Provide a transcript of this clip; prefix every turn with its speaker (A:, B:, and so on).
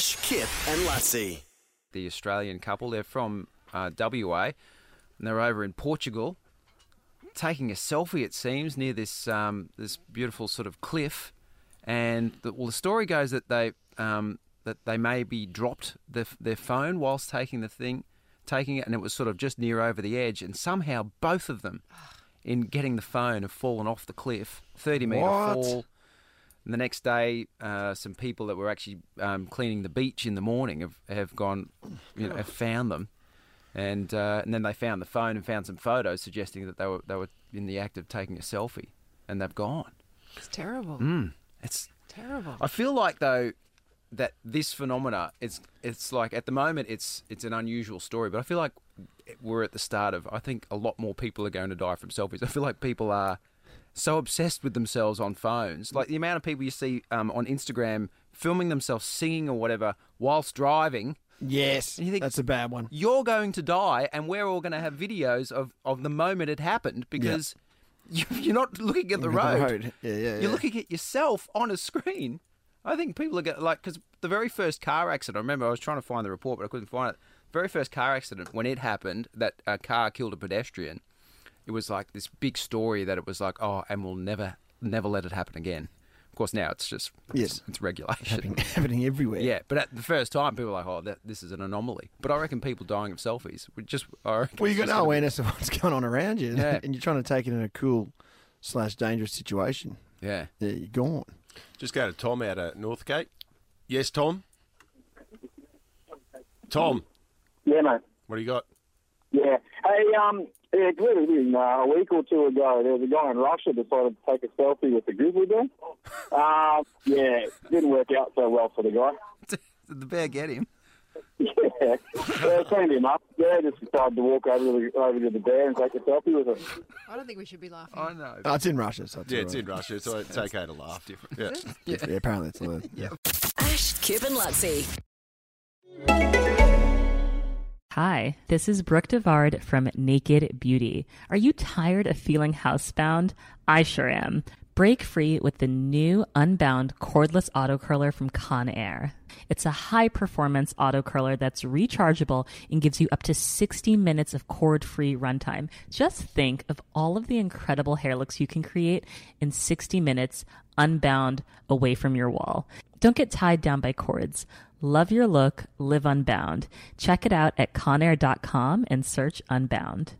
A: Ash, Kip, and Luttsy.
B: the Australian couple. They're from uh, WA, and they're over in Portugal, taking a selfie. It seems near this um, this beautiful sort of cliff, and the, well, the story goes that they um, that they maybe dropped the, their phone whilst taking the thing, taking it, and it was sort of just near over the edge, and somehow both of them, in getting the phone, have fallen off the cliff, thirty meter fall. And the next day, uh, some people that were actually um, cleaning the beach in the morning have, have gone, you know, have found them, and uh, and then they found the phone and found some photos suggesting that they were they were in the act of taking a selfie, and they've gone.
C: It's terrible.
B: Mm, it's
C: Terrible.
B: I feel like though that this phenomena it's it's like at the moment it's it's an unusual story, but I feel like we're at the start of I think a lot more people are going to die from selfies. I feel like people are so obsessed with themselves on phones. Like the amount of people you see um, on Instagram filming themselves singing or whatever whilst driving.
D: Yes,
B: you think-
D: that's a bad one.
B: You're going to die, and we're all going to have videos of, of the moment it happened because you, you're not looking at the road.
D: the road. Yeah, yeah,
B: You're
D: yeah.
B: looking at yourself on a screen. I think people are get, like because the very first car accident. I remember I was trying to find the report, but I couldn't find it. Very first car accident when it happened, that a car killed a pedestrian. It was like this big story that it was like, oh, and we'll never, never let it happen again. Of course, now it's just
D: Yes.
B: it's, it's regulation.
D: happening, happening everywhere.
B: Yeah, but at the first time, people were like, "Oh, that, this is an anomaly." But I reckon people dying of selfies would just. I
D: Well, you
B: it's
D: got no
B: gonna be-
D: awareness of what's going on around you,
B: Yeah.
D: and you're trying to take it in a cool slash dangerous situation.
B: Yeah.
D: Yeah, you're gone.
E: Just go to Tom out at Northgate. Yes, Tom. Tom,
F: Yeah, mate.
E: what do you got?
F: Yeah. Hey, um, yeah, clearly, uh, a week or two ago, there was a guy in Russia decided to take a selfie with the grizzly bear. Uh, yeah, didn't work out so well for the guy.
B: Did the bear get him?
F: Yeah, yeah cleaned him up. Yeah, just decided to walk over to the, over to the bear and take a selfie with him.
C: I don't think we should be laughing.
B: I know.
D: Oh, it's in Russia, so it's
E: Yeah, it's
D: right.
E: in Russia, so it's okay to laugh. Different. Yeah.
D: Yeah, apparently it's allowed. Yeah.
G: Ash, Kip, and Luttsy.
H: Hi, this is Brooke Devard from Naked Beauty. Are you tired of feeling housebound? I sure am. Break free with the new Unbound cordless auto curler from Conair. It's a high performance auto curler that's rechargeable and gives you up to 60 minutes of cord free runtime. Just think of all of the incredible hair looks you can create in 60 minutes unbound away from your wall. Don't get tied down by cords. Love your look, live unbound. Check it out at conair.com and search Unbound.